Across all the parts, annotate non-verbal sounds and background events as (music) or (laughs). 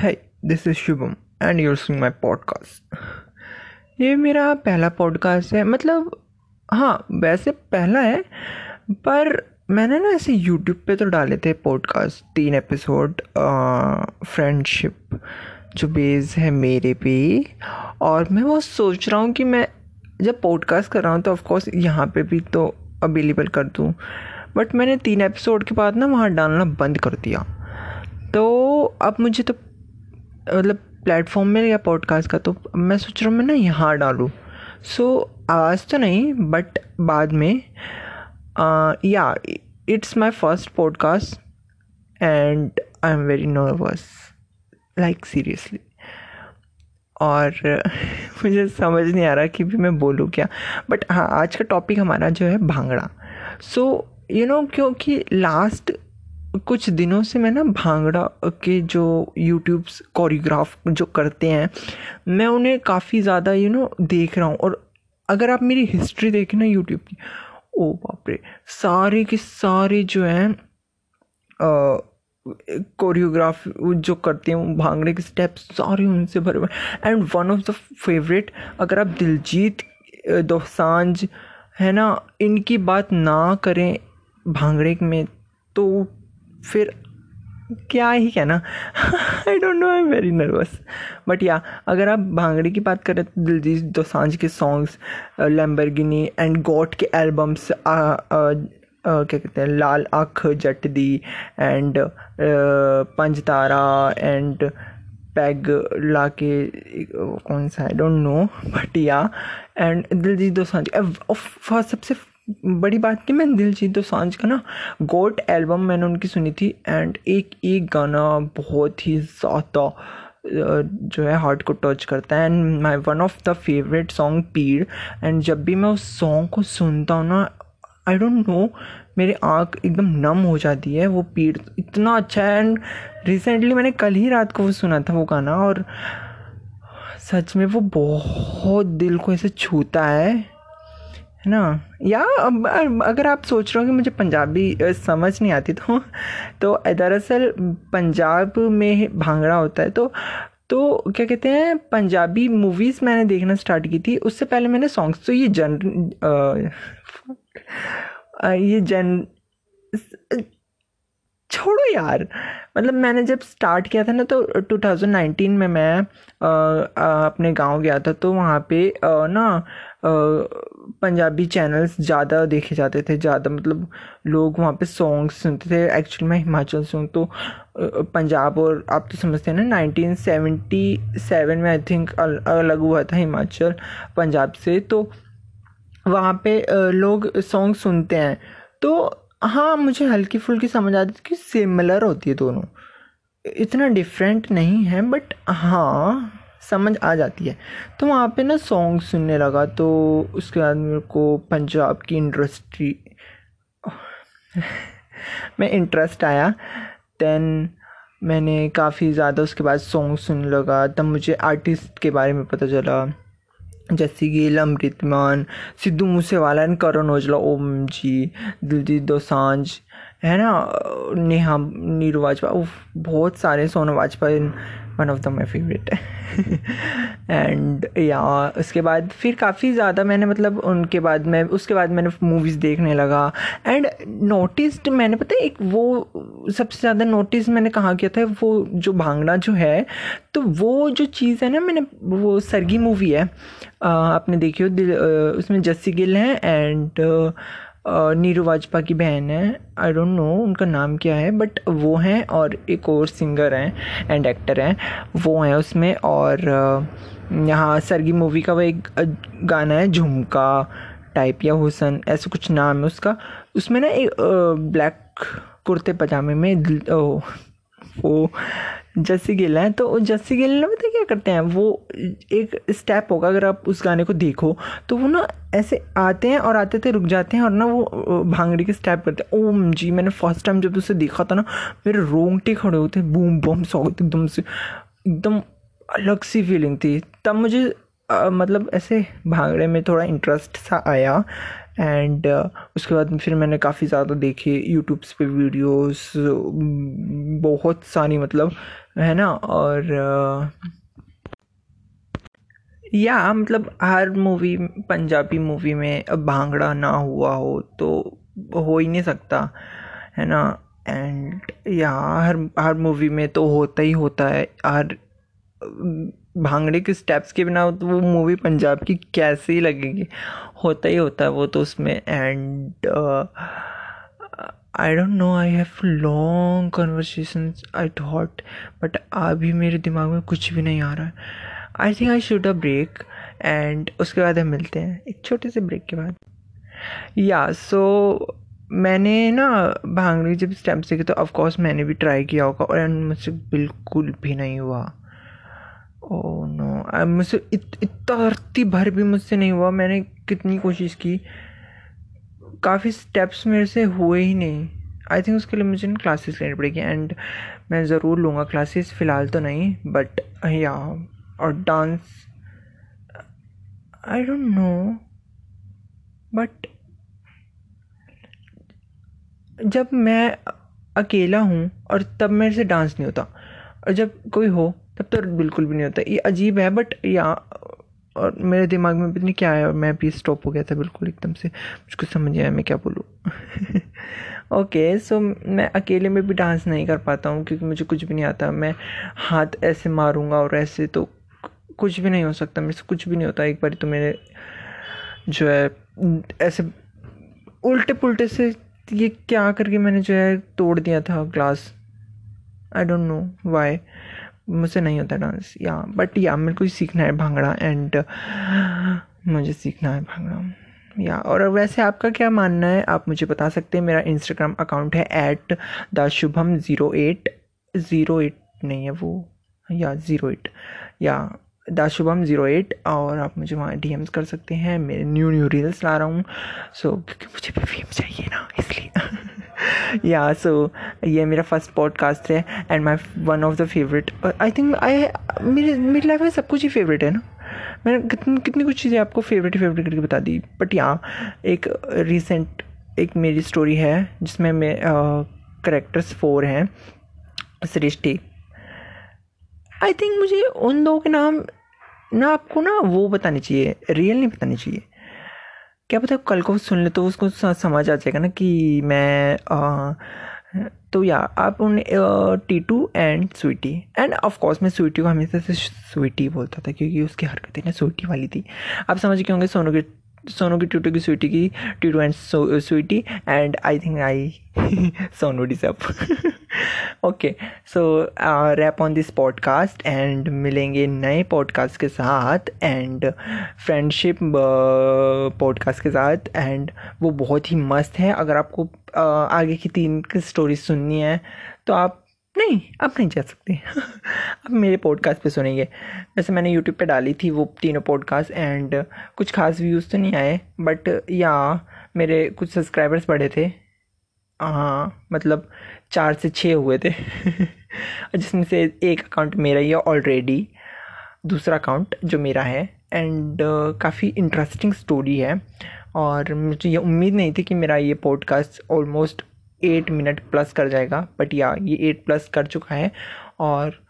है this is Shubham and you're sing my podcast ये मेरा पहला पॉडकास्ट है मतलब हाँ वैसे पहला है, पर मैंने ना ऐसे यूट्यूब पे तो डाले थे पॉडकास्ट तीन एपिसोड फ्रेंडशिप जो बेस है मेरे पे, और मैं वो सोच रहा हूँ कि मैं जब पॉडकास्ट कर रहा हूँ तो ऑफकोर्स यहाँ पे भी तो अवेलेबल कर दूँ बट मैंने तीन एपिसोड के बाद ना वहाँ डालना बंद कर दिया। तो अब मुझे तो मतलब प्लेटफॉर्म में या पॉडकास्ट का तो मैं सोच रहा हूँ मैं ना यहाँ डालूँ। सो so, आवाज़ तो नहीं बट बाद में या it's my first podcast and I am very nervous like seriously और (laughs) मुझे समझ नहीं आ रहा कि भी मैं बोलूँ क्या। बट हाँ आज का टॉपिक हमारा जो है भांगड़ा। सो यू नो क्योंकि लास्ट कुछ दिनों से मैं ना भांगड़ा के जो यूट्यूब्स कोरियोग्राफ जो करते हैं, मैं उन्हें काफ़ी ज़्यादा यू नो देख रहा हूँ। और अगर आप मेरी हिस्ट्री देखें ना यूट्यूब की, ओ बाप रे सारे के सारे जो हैं कोरियोग्राफ जो करते हैं, भांगड़े के स्टेप्स सारे उनसे भरे हुए and one of the favourite अगर आप दिलजीत दोसांझ, है ना, इनकी बात ना करें भांगड़े में तो फिर क्या ही कहना। I don't know I am very nervous but yeah अगर आप भांगड़ी की बात करें तो दिलजीत दोसांझ के सॉन्ग्स लैम्बरगिनी एंड गॉड के एल्बम्स क्या कहते हैं, लाल आँख, जट दी एंड पंज तारा एंड पैग ला के कौन सा I don't know but yeah and Diljit Dosanjh सबसे बड़ी बात कि मैं दिलजीत दोसांझ का ना गोट एल्बम मैंने उनकी सुनी थी एंड एक एक गाना बहुत ही ज़्यादा जो है हार्ट को टच करता है and my one of the favourite song Peed and जब भी मैं उस सॉन्ग को सुनता हूँ ना आई डोंट नो मेरी आँख एकदम नम हो जाती है, वो पीड़ इतना अच्छा है एंड रिसेंटली मैंने कल ही रात को वो सुना था वो गाना और सच में वो बहुत दिल को ऐसे छूता है। है ना? या अगर आप सोच रहे हो कि मुझे पंजाबी समझ नहीं आती तो तो दरअसल पंजाब में भांगड़ा होता है। तो तो क्या कहते हैं पंजाबी मूवीज़ मैंने देखना स्टार्ट की थी। उससे पहले मैंने सॉन्ग्स तो ये जन ये जन छोड़ो यार। मतलब मैंने जब स्टार्ट किया था ना तो 2019 में मैं आ, आ, अपने गाँव गया था तो वहाँ पे आ, ना पंजाबी चैनल्स ज़्यादा देखे जाते थे, ज़्यादा मतलब लोग वहाँ पे सॉन्ग्स सुनते थे। एक्चुअली मैं हिमाचल से हूँ तो पंजाब और आप तो समझते हैं ना 1977 में आई थिंक अलग हुआ था हिमाचल, पंजाब से। तो वहाँ पे लोग सॉन्ग सुनते हैं। तो हाँ मुझे हल्की फुल्की समझ आती थी कि सिमिलर होती है दोनों। इतना डिफरेंट नहीं है बट हाँ समझ आ जाती है। तो वहाँ पे ना सॉन्ग सुनने लगा तो उसके बाद मेरे को पंजाब की इंडस्ट्री में इंटरेस्ट आया। देन मैंने काफ़ी ज़्यादा उसके बाद सॉन्ग सुनने लगा। तब मुझे आर्टिस्ट के बारे में पता चला, जैसे गिल अमृत मान, सिद्धू मूसेवाला एंड करण औजला, ओम जी, दिलजीत दोसांझ, है ना? नेहा नीरू वाजपेयी बहुत सारे Sonu Vajpayee. One of the my favourite and yeah उसके बाद फिर काफ़ी ज़्यादा मैंने मतलब उनके बाद मैं, उसके बाद मैंने मूवीज़ देखने लगा। एंड नोटिस्ड मैंने, पता है, एक वो सबसे ज़्यादा नोटिस मैंने कहाँ किया था, वो जो भांगड़ा जो है तो वो जो चीज़ है ना, मैंने, वो सरगी मूवी है। आपने देखी हो, दिल उसमें जस्सी गिल हैं एंड नीरू वाजपा की बहन है। आई डोंट नो उनका नाम क्या है बट वो हैं और एक और सिंगर हैं एंड एक्टर हैं। वो हैं उसमें और यहाँ सरगी मूवी का वो एक गाना है, झुमका टाइप या हुसन, ऐसा कुछ नाम है उसका। उसमें ना एक ब्लैक कुर्ते पजामे में ओ वो जस्सी गिल हैं तो जस्सी गिल ना करते हैं वो एक स्टेप होगा अगर आप उस गाने को देखो तो वो ना ऐसे आते हैं और आते थे रुक जाते हैं और ना वो भांगड़ी के स्टेप करते हैं। ओम जी मैंने फ़र्स्ट टाइम जब उसे देखा था ना मेरे रोंगटे खड़े होते बूम बम सौ एकदम से एकदम अलग सी फीलिंग थी। तब मुझे आ, मतलब ऐसे भांगड़े में थोड़ा इंटरेस्ट सा आया एंड uh, उसके बाद फिर मैंने काफ़ी ज़्यादा देखे यूट्यूब्स पे वीडियोस बहुत सारी मतलब है ना? और या मतलब हर मूवी पंजाबी मूवी में भांगड़ा ना हुआ हो तो हो ही नहीं सकता, है ना? एंड या हर हर मूवी में तो होता ही होता है। हर, भांगड़े के स्टेप्स के बिना तो वो मूवी पंजाब की कैसे लगेगी? होता ही होता है वो तो उसमें। And I don't know I have long conversation I thought but अभी मेरे दिमाग में कुछ भी नहीं आ रहा है। I think I should a break and उसके बाद हम मिलते हैं। एक छोटे से ब्रेक के बाद। या सो मैंने ना भांगड़ी जब स्टेप सीखे तो ऑफकोर्स मैंने भी ट्राई किया होगा और मुझसे बिल्कुल भी नहीं हुआ। ओ oh नो मुझसे इतना रत्ती भर भी मुझसे नहीं हुआ। मैंने कितनी कोशिश की। काफ़ी स्टेप्स मेरे से हुए ही नहीं। आई थिंक उसके लिए मुझे ना क्लासेस लेनी पड़ेगी एंड मैं ज़रूर लूँगा क्लासेस फ़िलहाल तो नहीं बट या और dance I don't know but जब मैं अकेला हूँ और तब मेरे से डांस नहीं होता। और जब कोई हो, तब तो बिल्कुल भी नहीं होता। ये अजीब है बट या, और मेरे दिमाग में भी नहीं क्या है, और मैं भी स्टॉप हो गया था बिल्कुल एकदम से। मुझको समझ आया मैं क्या बोलूँ। (laughs) ओके सो मैं अकेले में भी डांस नहीं कर पाता हूँ, क्योंकि मुझे कुछ भी नहीं आता। मैं हाथ ऐसे मारूँगा और ऐसे तो कुछ भी नहीं हो सकता, मेरे से कुछ भी नहीं होता। एक बार तो मेरे जो है, ऐसे उल्टे पुल्टे से ये क्या करके मैंने जो है तोड़ दिया था glass I don't know why मुझसे नहीं होता डांस या बट या, मेरे को सीखना है भांगड़ा एंड मुझे सीखना है भांगड़ा। या, और वैसे आपका क्या मानना है? आप मुझे बता सकते हैं, मेरा इंस्टाग्राम अकाउंट है at the Shubham zero at zero at नहीं है वो, या ज़ीरो एट या द शुभम ज़ीरो एट और आप मुझे वहाँ डी कर सकते हैं। मेरे न्यू न्यू रील्स ला रहा हूँ। सो so, क्योंकि मुझे भी फेम चाहिए ना इसलिए। (laughs) या सो ये मेरा फ़र्स्ट पॉडकास्ट है and my one of the favourite I think I मेरे मेरी लाइफ में सब कुछ ही फेवरेट है ना। मैंने कितनी कितनी कुछ चीज़ें आपको फेवरेट फेवरेट करके बता दी। बट यहाँ एक रिसेंट एक मेरी स्टोरी है जिसमें मैं करेक्टर्स फोर हैं सृष्टि आई थिंक मुझे उन दो के नाम ना आपको ना वो बतानी चाहिए रियल नहीं बतानी चाहिए। क्या पता कल को सुन ले तो उसको समझ आ जाएगा ना कि मैं आ, तो या आप उन Titu and Sweety. And of course मैं स्वीटी को हमेशा से स्वीटी बोलता था क्योंकि उसकी हरकतें ना स्वीटी वाली थी। आप समझ के होंगे सोनू के सोनू की टूटू की स्वीटी की Titu and Sweety and I think I Sonu डिसअप okay so wrap on this podcast and मिलेंगे नए पॉडकास्ट के साथ एंड फ्रेंडशिप पॉडकास्ट के साथ एंड वो बहुत ही मस्त है। अगर आपको uh, आगे की तीन की स्टोरी सुननी है तो आप नहीं आप नहीं जा सकते। (laughs) आप मेरे पॉडकास्ट पे सुनेंगे। वैसे मैंने यूट्यूब पे डाली थी वो तीनों पॉडकास्ट एंड कुछ खास व्यूज़ तो नहीं आए बट या मेरे कुछ सब्सक्राइबर्स बढ़े थे। हाँ मतलब चार से छः हुए थे। (laughs) जिसमें से एक अकाउंट मेरा ही है ऑलरेडी दूसरा अकाउंट जो मेरा है। एंड uh, काफ़ी इंटरेस्टिंग स्टोरी है। और मुझे ये उम्मीद नहीं थी कि मेरा ये podcast almost eight minute plus कर जाएगा बट या ये एट प्लस कर चुका है। और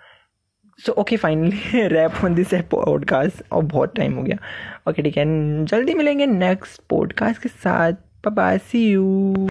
so okay finally wrap on this podcast और बहुत टाइम हो गया। ओके ठीक है जल्दी मिलेंगे नेक्स्ट पॉडकास्ट के साथ। Bye C you